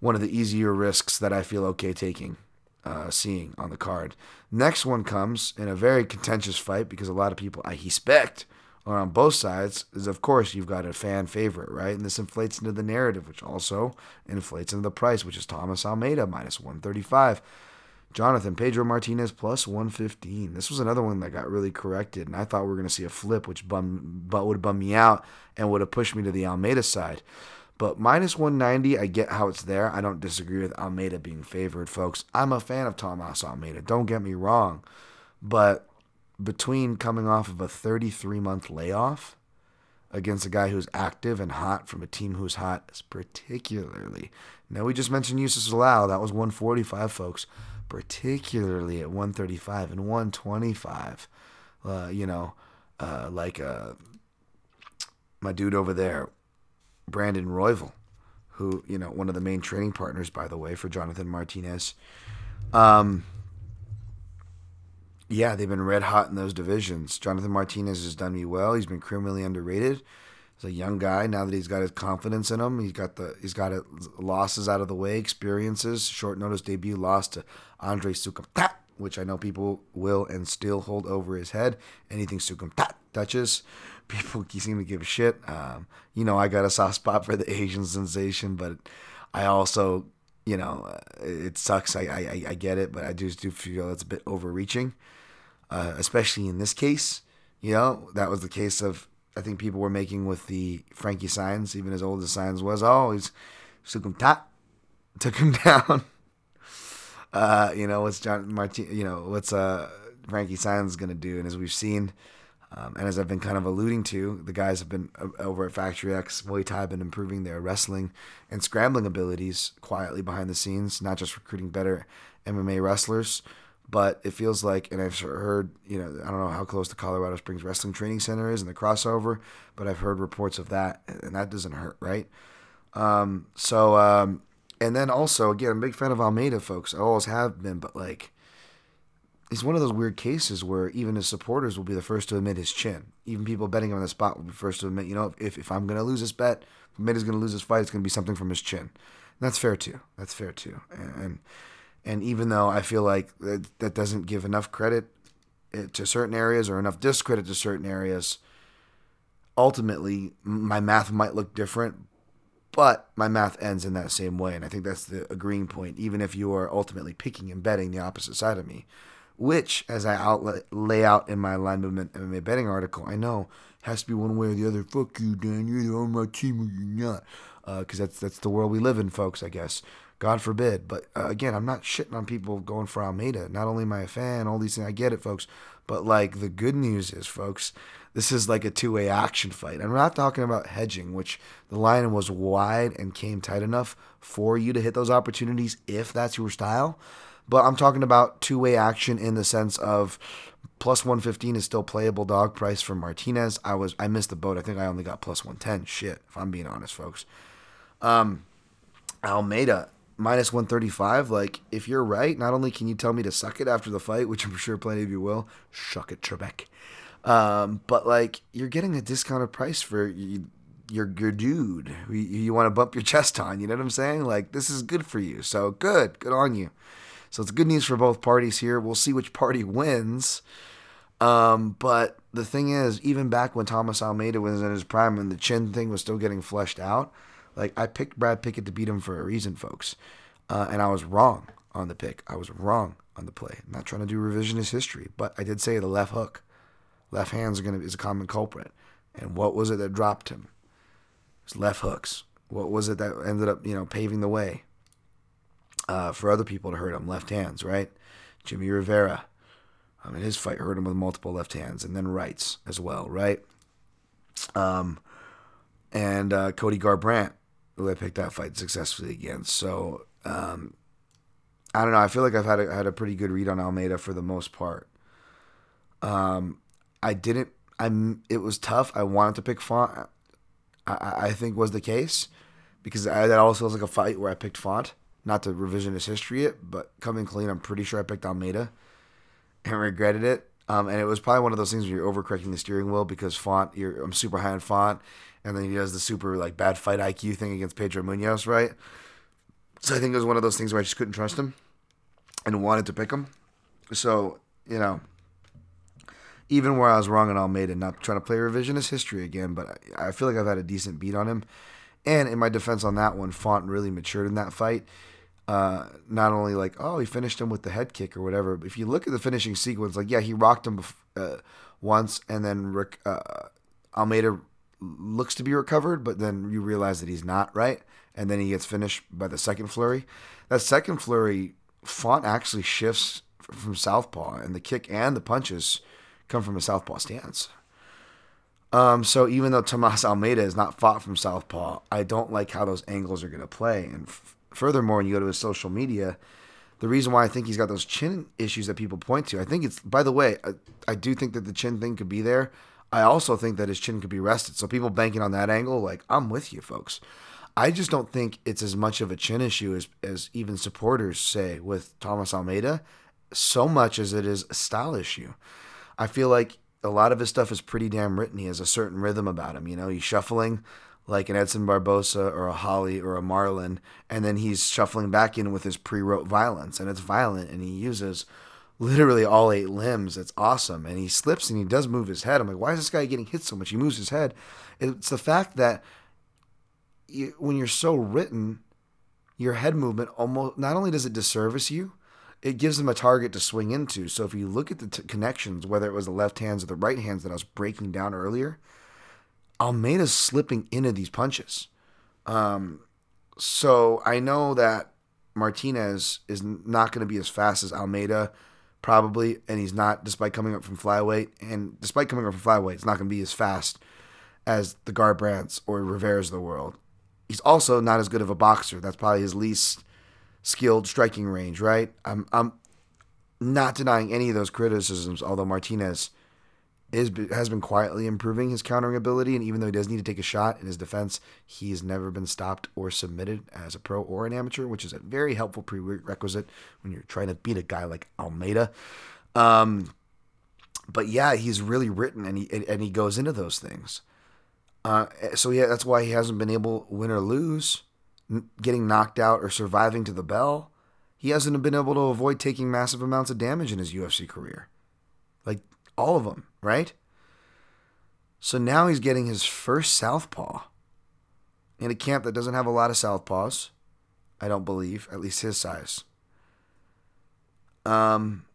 one of the easier risks that I feel okay taking, uh, seeing on the card. Next one comes in a very contentious fight because a lot of people I expect are on both sides. Is of course you've got a fan favorite, right? And this inflates into the narrative, which also inflates into the price, which is Thomas Almeida minus one thirty five. Jonathan Pedro Martinez plus 115. This was another one that got really corrected, and I thought we were going to see a flip, which bum, but would bum me out and would have pushed me to the Almeida side. But minus 190, I get how it's there. I don't disagree with Almeida being favored, folks. I'm a fan of Thomas Almeida. Don't get me wrong. But between coming off of a 33 month layoff against a guy who's active and hot from a team who's hot, particularly. Now, we just mentioned Youssef Zalal. That was 145, folks. Particularly at 135 and 125. Uh, you know, uh, like uh, my dude over there, Brandon Royval, who, you know, one of the main training partners, by the way, for Jonathan Martinez. Um, yeah, they've been red hot in those divisions. Jonathan Martinez has done me well. He's been criminally underrated. He's a young guy. Now that he's got his confidence in him, he's got the he's got it, losses out of the way, experiences. Short notice debut loss to Andre Soukhamthath, which I know people will and still hold over his head. Anything Soukhamthath touches, people seem to give a shit. Um, you know, I got a soft spot for the Asian sensation, but I also, you know, it sucks. I I, I get it, but I just do feel it's a bit overreaching uh, especially in this case. You know, that was the case of I think people were making with the Frankie Saenz, even as old as Saenz was. Oh, he's took him top, took him down. Uh, you know what's John Martin? You know what's uh Frankie Saenz gonna do? And as we've seen, um, and as I've been kind of alluding to, the guys have been uh, over at Factory X Muay Thai have been improving their wrestling and scrambling abilities quietly behind the scenes, not just recruiting better MMA wrestlers, but it feels like, and I've heard, you know, I don't know how close the Colorado Springs Wrestling Training Center is and the crossover, but I've heard reports of that, and that doesn't hurt, right? Um, so, um, and then also, again, I'm a big fan of Almeida, folks. I always have been, but like, he's one of those weird cases where even his supporters will be the first to admit his chin. Even people betting him on the spot will be first to admit, you know, if, if I'm going to lose this bet, if Almeida's going to lose this fight, it's going to be something from his chin. And that's fair too. That's fair too. And, and and even though I feel like that, that doesn't give enough credit eh, to certain areas or enough discredit to certain areas, ultimately my math might look different, but my math ends in that same way. And I think that's the agreeing point, even if you are ultimately picking and betting the opposite side of me, which, as I outlet, lay out in my line movement MMA betting article, I know has to be one way or the other. Fuck you, Dan. You're either on my team or you're not. Because uh, that's, that's the world we live in, folks, I guess. God forbid. But uh, again, I'm not shitting on people going for Almeida. Not only am I a fan, all these things, I get it, folks. But like the good news is, folks, this is like a two way action fight. I'm not talking about hedging, which the line was wide and came tight enough for you to hit those opportunities if that's your style. But I'm talking about two way action in the sense of plus 115 is still playable dog price for Martinez. I was I missed the boat. I think I only got plus 110. Shit, if I'm being honest, folks. Um, Almeida, minus 135 like if you're right not only can you tell me to suck it after the fight which i'm sure plenty of you will shuck it trebek um, but like you're getting a discounted price for you, your your dude you, you want to bump your chest on you know what i'm saying like this is good for you so good good on you so it's good news for both parties here we'll see which party wins um, but the thing is even back when thomas almeida was in his prime and the chin thing was still getting fleshed out like I picked Brad Pickett to beat him for a reason, folks, uh, and I was wrong on the pick. I was wrong on the play. I'm not trying to do revisionist history, but I did say the left hook, left hands are gonna is a common culprit. And what was it that dropped him? It was left hooks. What was it that ended up you know paving the way uh, for other people to hurt him? Left hands, right? Jimmy Rivera. I mean, his fight hurt him with multiple left hands, and then rights as well, right? Um, and uh, Cody Garbrandt who I picked that fight successfully against. So um, I don't know. I feel like I've had a, had a pretty good read on Almeida for the most part. Um, I didn't. I'm. It was tough. I wanted to pick Font. I, I think was the case because I, that also feels like a fight where I picked Font. Not to revisionist history it, but coming clean, I'm pretty sure I picked Almeida and regretted it. Um, and it was probably one of those things where you're overcorrecting the steering wheel because Font. You're, I'm super high on Font and then he does the super like bad fight IQ thing against Pedro Munoz, right? So I think it was one of those things where I just couldn't trust him and wanted to pick him. So, you know, even where I was wrong on Almeida, not trying to play revisionist history again, but I, I feel like I've had a decent beat on him. And in my defense on that one, Font really matured in that fight. Uh, not only like, oh, he finished him with the head kick or whatever, but if you look at the finishing sequence, like, yeah, he rocked him bef- uh, once, and then Rick, uh, Almeida looks to be recovered, but then you realize that he's not, right? And then he gets finished by the second flurry. That second flurry, Font actually shifts from southpaw, and the kick and the punches come from a southpaw stance. Um, so even though Tomas Almeida is not fought from southpaw, I don't like how those angles are going to play. And f- furthermore, when you go to his social media, the reason why I think he's got those chin issues that people point to, I think it's. By the way, I, I do think that the chin thing could be there. I also think that his chin could be rested. So people banking on that angle, like I'm with you, folks. I just don't think it's as much of a chin issue as as even supporters say with Thomas Almeida, so much as it is a style issue. I feel like a lot of his stuff is pretty damn written. He has a certain rhythm about him. You know, he's shuffling like an Edson Barboza or a Holly or a Marlon, and then he's shuffling back in with his pre-wrote violence, and it's violent, and he uses literally all eight limbs. It's awesome, and he slips and he does move his head. I'm like, why is this guy getting hit so much? He moves his head. It's the fact that you, when you're so written, your head movement almost not only does it disservice you, it gives them a target to swing into. So if you look at the t- connections, whether it was the left hands or the right hands that I was breaking down earlier, Almeida's slipping into these punches. Um, so I know that Martinez is not going to be as fast as Almeida, probably, and he's not, despite coming up from flyweight, and despite coming up from flyweight, it's not going to be as fast as the Garbrandts or Rivera's of the world. He's also not as good of a boxer. That's probably his least skilled striking range, right? I'm I'm not denying any of those criticisms, although Martinez is has been quietly improving his countering ability, and even though he does need to take a shot in his defense, he's never been stopped or submitted as a pro or an amateur, which is a very helpful prerequisite when you're trying to beat a guy like Almeida. Um, but yeah, he's really written, and he and he goes into those things. Uh, so yeah, that's why he hasn't been able win or lose getting knocked out or surviving to the bell, he hasn't been able to avoid taking massive amounts of damage in his UFC career. Like all of them, right? So now he's getting his first southpaw in a camp that doesn't have a lot of southpaws. I don't believe, at least his size. Um,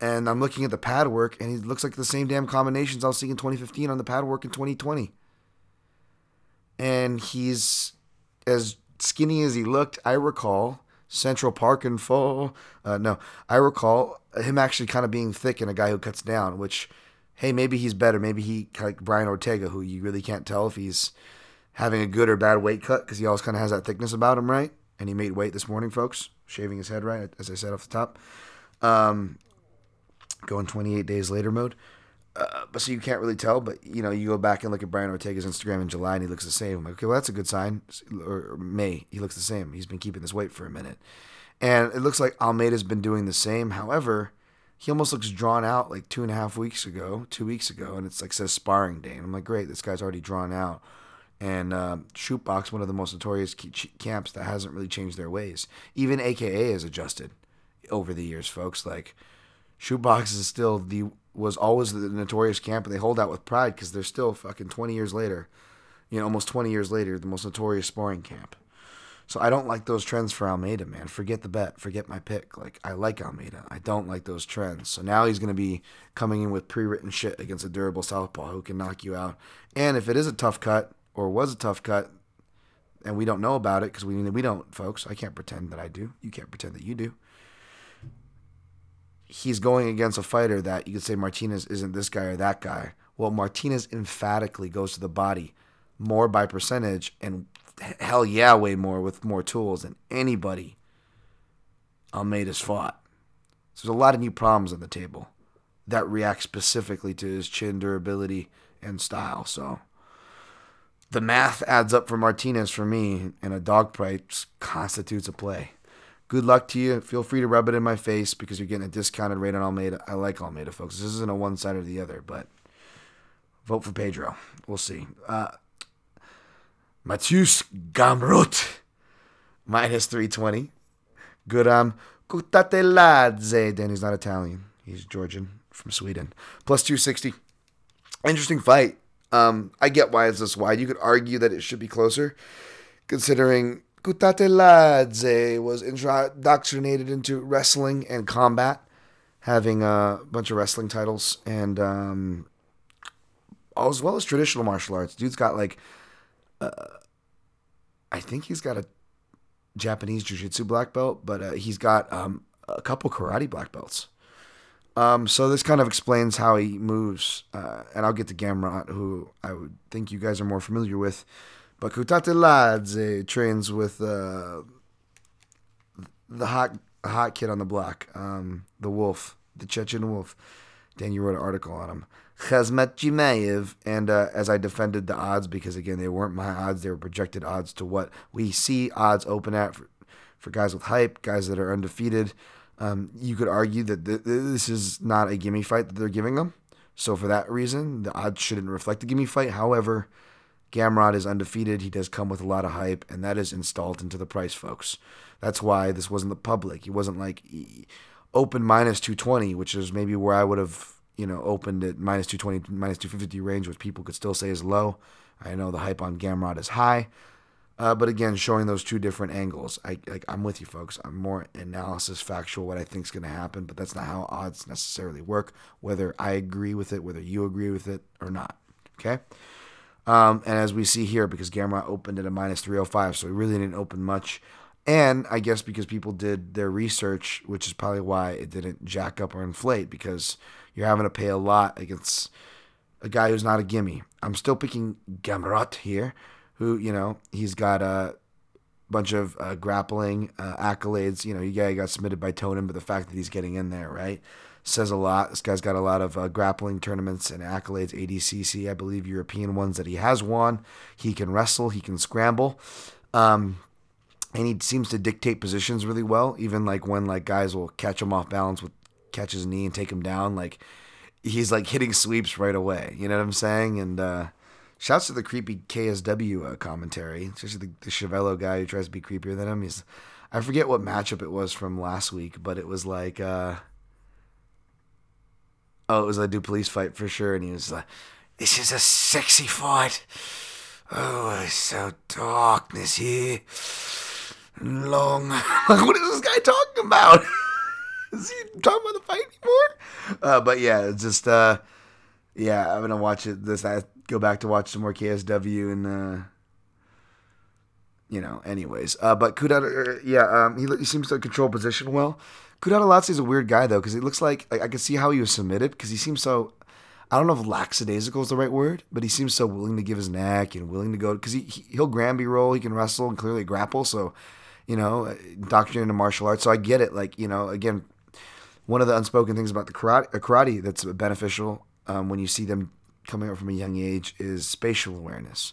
and I'm looking at the pad work, and he looks like the same damn combinations I was seeing in 2015 on the pad work in 2020. And he's as skinny as he looked, I recall Central Park and full. Uh, no, I recall him actually kind of being thick and a guy who cuts down. Which, hey, maybe he's better. Maybe he like Brian Ortega, who you really can't tell if he's having a good or bad weight cut because he always kind of has that thickness about him, right? And he made weight this morning, folks, shaving his head right, as I said off the top. Um, going 28 days later mode. Uh, but so you can't really tell. But you know, you go back and look at Brian Ortega's Instagram in July, and he looks the same. I'm like, okay, well, that's a good sign. Or May, he looks the same. He's been keeping this weight for a minute, and it looks like Almeida's been doing the same. However, he almost looks drawn out like two and a half weeks ago, two weeks ago, and it's like says sparring day. And I'm like, great, this guy's already drawn out. And uh, Chute Boxe, one of the most notorious camps that hasn't really changed their ways. Even AKA has adjusted over the years, folks. Like Chute Boxe is still the was always the notorious camp, and they hold out with pride because they're still fucking 20 years later, you know, almost 20 years later, the most notorious sparring camp. So I don't like those trends for Almeida, man. Forget the bet. Forget my pick. Like I like Almeida. I don't like those trends. So now he's gonna be coming in with pre-written shit against a durable southpaw who can knock you out. And if it is a tough cut or was a tough cut, and we don't know about it because we we don't, folks. I can't pretend that I do. You can't pretend that you do he's going against a fighter that you could say Martinez isn't this guy or that guy. Well, Martinez emphatically goes to the body more by percentage and hell yeah, way more with more tools than anybody Almeida's fought. So there's a lot of new problems on the table that react specifically to his chin durability and style. So the math adds up for Martinez for me, and a dog price constitutes a play. Good luck to you. Feel free to rub it in my face because you're getting a discounted rate on Almeida. I like Almeida, folks. This isn't a one side or the other, but vote for Pedro. We'll see. Uh, Mateusz Gamrot, minus 320. Guram Kutateladze. Dan, he's not Italian. He's Georgian from Sweden. Plus 260. Interesting fight. Um, I get why it's this wide. You could argue that it should be closer, considering Kutateladze was indoctrinated into wrestling and combat, having a bunch of wrestling titles and um, as well as traditional martial arts. Dude's got like, uh, I think he's got a Japanese jiu-jitsu black belt, but uh, he's got um, a couple karate black belts. Um, so this kind of explains how he moves, uh, and I'll get to Gamrot, who I would think you guys are more familiar with. But Kutateladze trains with uh, the hot hot kid on the block, um, the wolf, the Chechen wolf. Dan, you wrote an article on him. Khamzat and uh, as I defended the odds, because again, they weren't my odds, they were projected odds to what we see odds open at for, for guys with hype, guys that are undefeated. Um, you could argue that th- this is not a gimme fight that they're giving them. So for that reason, the odds shouldn't reflect the gimme fight. However, Gamrot is undefeated. He does come with a lot of hype, and that is installed into the price, folks. That's why this wasn't the public. He wasn't like open minus 220, which is maybe where I would have, you know, opened at minus 220, minus 250 range, which people could still say is low. I know the hype on Gamrot is high. Uh, but again, showing those two different angles, I like I'm with you, folks. I'm more analysis, factual, what I think is going to happen, but that's not how odds necessarily work. Whether I agree with it, whether you agree with it or not. Okay. Um, and as we see here, because Gamrot opened at a minus 305, so he really didn't open much. And I guess because people did their research, which is probably why it didn't jack up or inflate, because you're having to pay a lot against a guy who's not a gimme. I'm still picking Gamrot here who you know he's got a bunch of uh, grappling uh, accolades. You know, yeah, he got submitted by Tonin, but the fact that he's getting in there, right, says a lot. This guy's got a lot of uh, grappling tournaments and accolades, ADCC, I believe, European ones that he has won. He can wrestle, he can scramble. Um, and he seems to dictate positions really well, even like when like guys will catch him off balance with catch his knee and take him down, like he's like hitting sweeps right away. You know what I'm saying? And uh, Shouts to the creepy KSW uh, commentary, especially the, the Chevello guy who tries to be creepier than him. He's, I forget what matchup it was from last week, but it was like, uh, oh, it was a Duplessis fight for sure, and he was like, "This is a sexy fight. Oh, it's so darkness here, long. like, what is this guy talking about? is he talking about the fight anymore? Uh, but yeah, just, uh, yeah, I'm gonna watch it. This I go back to watch some more KSW and uh, you know, anyways. Uh, but Kudata, uh, yeah, um, he, he seems to control position well. Kutateladze is a weird guy though, because he looks like, like I can see how he was submitted because he seems so. I don't know if lackadaisical is the right word, but he seems so willing to give his neck and willing to go because he, he will Granby roll, he can wrestle and clearly grapple. So, you know, doctrine into martial arts. So I get it. Like you know, again, one of the unspoken things about the karate, karate that's beneficial um, when you see them coming up from a young age is spatial awareness.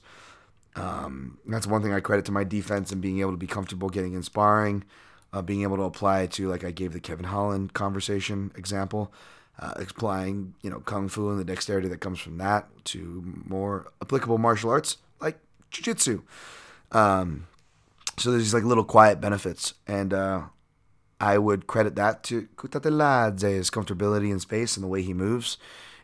Um, that's one thing I credit to my defense and being able to be comfortable getting in sparring, uh, being able to apply to like I gave the Kevin Holland conversation example, uh, applying you know kung fu and the dexterity that comes from that to more applicable martial arts like jiu-jitsu. Um, so there's these like little quiet benefits, and uh, I would credit that to Kutateladze's comfortability in space and the way he moves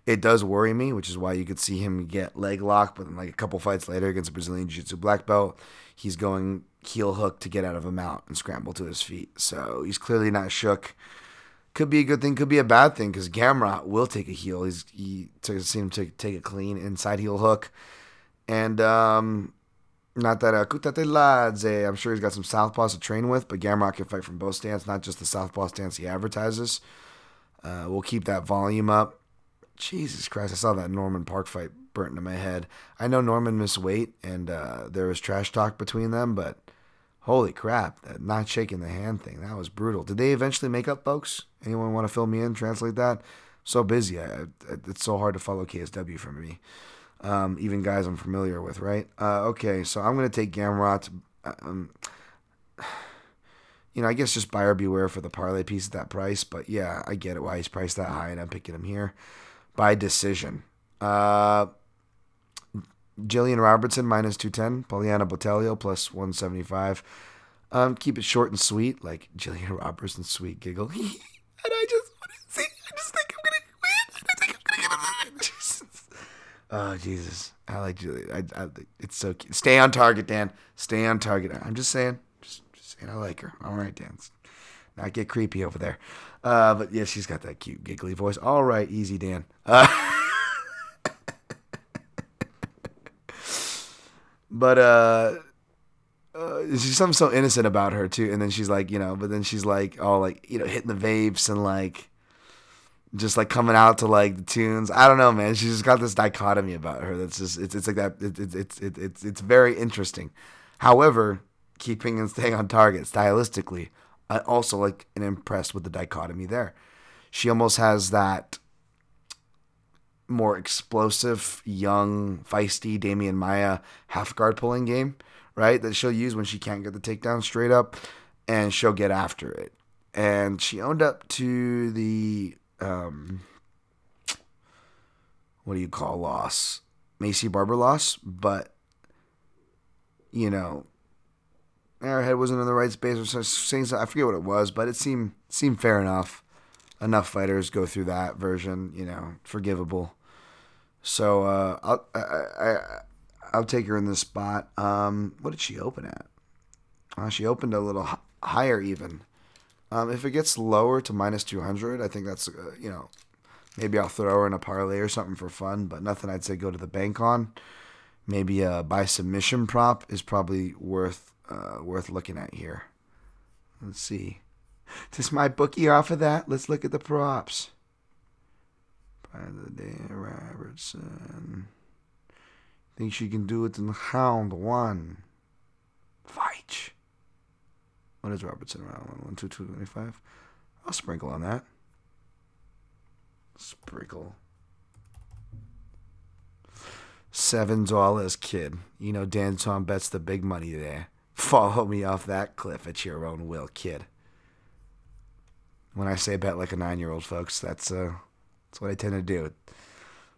it does worry me, which is why you could see him get leg lock, but then like a couple fights later against a Brazilian Jiu Jitsu black belt, he's going heel hook to get out of a mount and scramble to his feet. So he's clearly not shook. Could be a good thing, could be a bad thing, because Gamrot will take a heel. He's he to see him to take a clean inside heel hook, and um, not that uh, Kutateladze, I'm sure he's got some southpaws to train with, but Gamrot can fight from both stance, not just the southpaw stance he advertises. Uh, we'll keep that volume up. Jesus Christ, I saw that Norman Parke fight burnt into my head. I know Norman missed weight and uh, there was trash talk between them, but holy crap, that not shaking the hand thing, that was brutal. Did they eventually make up, folks? Anyone want to fill me in, translate that? so busy. I, it's so hard to follow KSW for me. Um, even guys I'm familiar with, right? Uh, okay, so I'm going to take Gamrot. Um, you know, I guess just buyer beware for the parlay piece at that price, but yeah, I get it why he's priced that high, and I'm picking him here by decision. Uh, Jillian Robertson minus 210, Poliana Botelho plus 175. Um, keep it short and sweet, like Jillian Robertson, sweet giggle. and I just Oh, Jesus. I like Jillian. I, I, it's so cute. Stay on target, Dan. Stay on target. I'm just saying. Just, just saying I like her. All right, Dan. Not get creepy over there. Uh, but yeah, she's got that cute giggly voice. All right, easy, Dan. Uh, but uh, uh, she's something so innocent about her too. And then she's like, you know, but then she's like, all like, you know, hitting the vapes and like, just like coming out to like the tunes. I don't know, man. She's just got this dichotomy about her. That's just it's it's like that. It's it's it's it's it's, very interesting. However, keeping and staying on target stylistically, I also like and impressed with the dichotomy there. She almost has that more explosive, young, feisty Demian Maia half guard pulling game, right? That she'll use when she can't get the takedown straight up, and she'll get after it. And she owned up to the um, what do you call loss? Maycee Barber loss, but you know, her head wasn't in the right space or saying I forget what it was, but it seemed seemed fair enough. Enough fighters go through that version, you know, forgivable. So uh, I'll I, I, I'll take her in this spot. Um, what did she open at? Uh, she opened a little h- higher even. Um, if it gets lower to minus 200, I think that's, uh, you know, maybe I'll throw her in a parlay or something for fun, but nothing I'd say go to the bank on. Maybe a by submission prop is probably worth uh, worth looking at here. Let's see. Does my bookie offer that? Let's look at the props. By the day, Robertson. Think she can do it in round one. Fight. What is Robertson around? One, two, two, twenty-five. I'll sprinkle on that. Sprinkle. Seven dollars, kid. You know Dan Tom bets the big money there. Follow me off that cliff at your own will, kid. When I say bet like a nine-year-old, folks, that's uh, that's what I tend to do.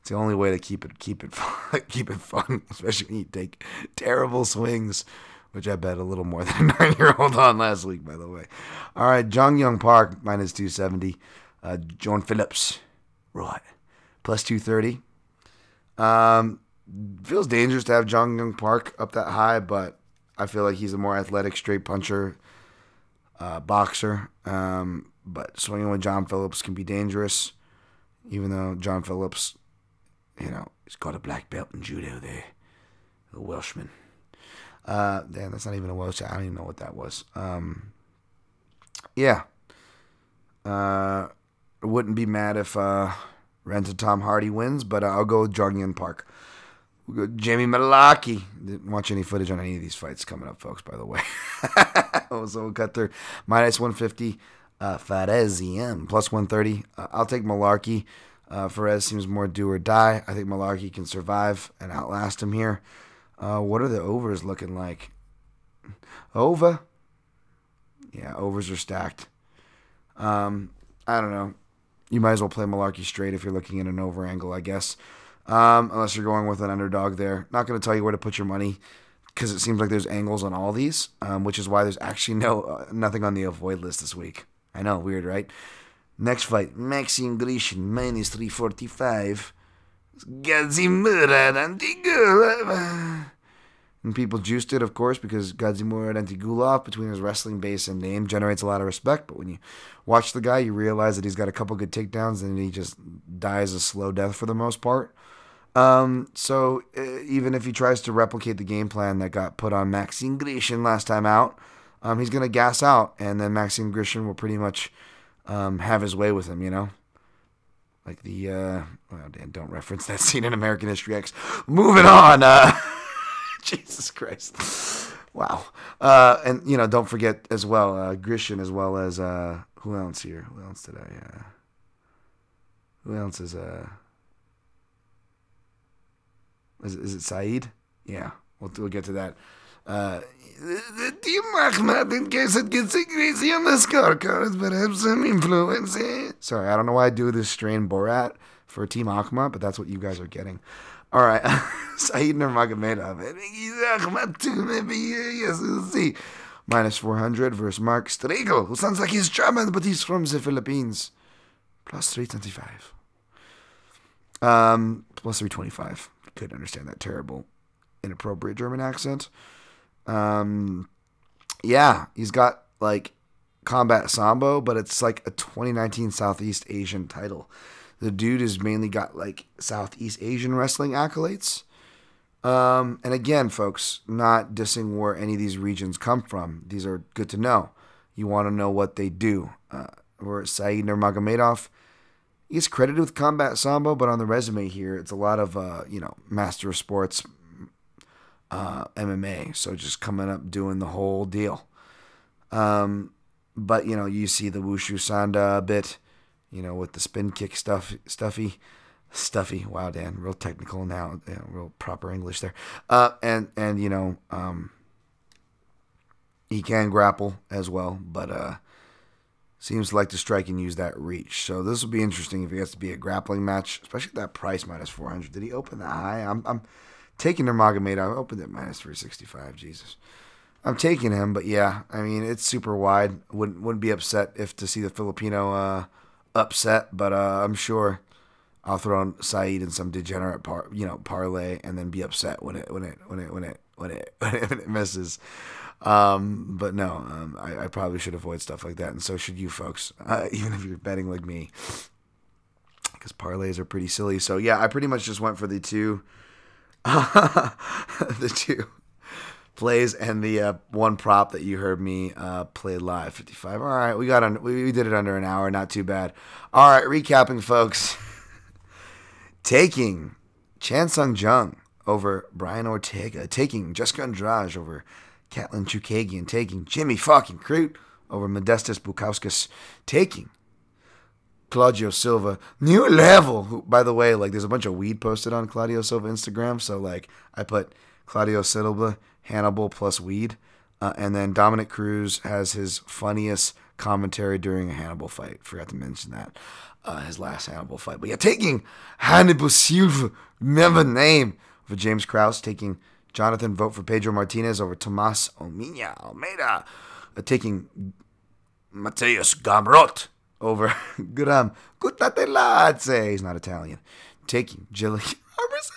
It's the only way to keep it keep it fun, keep it fun, especially when you take terrible swings which I bet a little more than a nine year old on last week, by the way. All right, Jun Yong Park, minus 270. Uh, John Phillips, right, plus 230. Um, feels dangerous to have Jun Yong Park up that high, but I feel like he's a more athletic straight puncher, uh, boxer. Um, but swinging with John Phillips can be dangerous, even though John Phillips, you know, he's got a black belt in judo there, a Welshman. Uh, damn, that's not even a Welsh. I don't even know what that was. Um, yeah. Uh, wouldn't be mad if uh, Renta Tom Hardy wins, but I'll go with Park. We'll go Jamie Mullarkey. Didn't watch any footage on any of these fights coming up, folks, by the way. so we'll cut through minus 150. Uh, Fares Ziam plus 130. Uh, I'll take Mullarkey. Uh, Fares seems more do or die. I think Mullarkey can survive and outlast him here. Uh, what are the overs looking like? Over? Yeah, overs are stacked. Um, I don't know. You might as well play Mullarkey straight if you're looking at an over angle, I guess. Um, unless you're going with an underdog there. Not going to tell you where to put your money because it seems like there's angles on all these, um, which is why there's actually no uh, nothing on the avoid list this week. I know, weird, right? Next fight, Maxim Grishin minus 345. Gadzimurad Antigulov. And people juiced it, of course, because Gadzimurad Antigulov, between his wrestling base and name, generates a lot of respect. But when you watch the guy, you realize that he's got a couple good takedowns and he just dies a slow death for the most part. Um, so uh, even if he tries to replicate the game plan that got put on Maxime Grishin last time out, um, he's going to gas out, and then Maxime Grishin will pretty much um, have his way with him, you know? Like the, uh, well, Dan, don't reference that scene in American History X. Moving on. Uh, Jesus Christ. Wow. Uh, and, you know, don't forget as well, uh, Grishin as well as, uh, who else here? Who else did I, uh, who else is, uh, is, is it Saeed? Yeah, we'll, we'll get to that. Uh, Team Akhmat, in case it gets crazy on the scorecards, but have some influence. Eh? Sorry, I don't know why I do this strain Borat for Team Akhmat, but that's what you guys are getting. All right, Saeed Nurmagomedov. Ahmad too, maybe. Yes, see. Minus 400 versus Mark Striegl, who sounds like he's German, but he's from the Philippines. Plus 325. Um, plus 325. Couldn't understand that terrible, inappropriate German accent. Um, yeah, he's got like combat sambo, but it's like a 2019 Southeast Asian title. The dude has mainly got like Southeast Asian wrestling accolades. Um, and again, folks, not dissing where any of these regions come from. These are good to know. You want to know what they do. Uh, where Saeed Nurmagomedov, he gets credited with combat sambo, but on the resume here, it's a lot of uh, you know master of sports, uh, MMA. So just coming up doing the whole deal. Um, but you know you see the wushu sanda a bit, you know with the spin kick stuff, stuffy, stuffy. Wow, Dan, real technical now, real proper English there. Uh, and and you know um, he can grapple as well, but uh seems to like to strike and use that reach. So this will be interesting if he has to be a grappling match, especially that price minus 400. Did he open that high? I'm, I'm taking Nurmagomedov. I opened it minus 365. Jesus. I'm taking him, but yeah, I mean it's super wide. Wouldn't wouldn't be upset if to see the Filipino uh, upset, but uh, I'm sure I'll throw on Saeed in some degenerate par, you know, parlay, and then be upset when it when it when it when it when it when it, when it misses. Um, but no, um, I, I, probably should avoid stuff like that, and so should you folks, uh, even if you're betting like me, because parlays are pretty silly. So yeah, I pretty much just went for the two, the two plays and the uh, one prop that you heard me uh, play live, 55. All right, we got on, we, we did it under an hour, not too bad. All right, recapping, folks. taking Chan Sung Jung over Brian Ortega, taking Jessica Andrade over Katlyn Chookagian taking Jimmy fucking Crute over Modestas Bukauskas, taking Claudio Silva, new level. By the way, like there's a bunch of weed posted on Claudio Silva Instagram, so like I put Claudio Silva, Hannibal plus weed, uh, and then Dominick Cruz has his funniest commentary during a Hannibal fight. Forgot to mention that. Uh, his last Hannibal fight. But yeah, taking Hannibal Silva, remember name, for James Krause, taking Jonathan vote for Pedro Martinez over Tomas Omiña Almeida, uh, taking Mateusz Gamrot over Gram um, Kutateladze. He's not Italian. Taking Jillian Robertson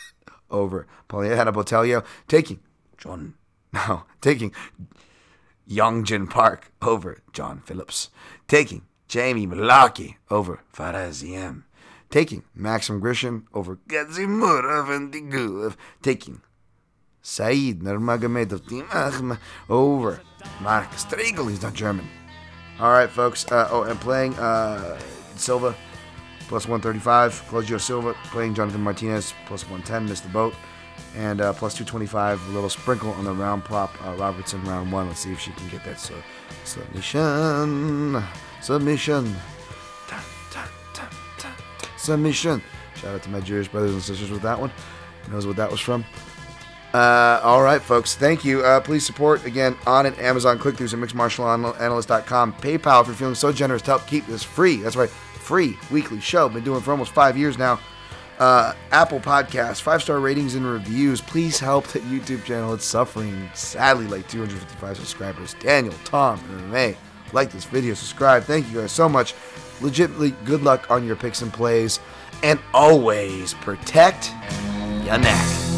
over Poliana Botelho. Taking John, no, taking Youngjin Park over John Phillips. Taking Jamie Mullarkey over Fares Ziam. Taking Maxim Grishin over Gadzimurov and Digulov. Taking Saeed Nurmagomedov Team over Mark Striegl. He's not German. All right, folks. Uh, oh, and playing uh, Silva plus 135. Claudio Silva playing Jonathan Martinez plus 110. Missed the boat. And uh, plus 225. A little sprinkle on the round prop. Uh, Robertson round one. Let's see if she can get that so, submission. Submission. Submission. Shout out to my Jewish brothers and sisters with that one. knows what that was from. Uh, all right, folks. Thank you. Uh, please support again on and Amazon click throughs at mixedmartialanalyst.com. PayPal if you're feeling so generous to help keep this free. That's right, free weekly show. Been doing for almost five years now. Uh, Apple Podcasts, five star ratings and reviews. Please help the YouTube channel. It's suffering sadly like 255 subscribers. Daniel, Tom, and like this video, subscribe. Thank you guys so much. Legitimately, good luck on your picks and plays, and always protect your neck.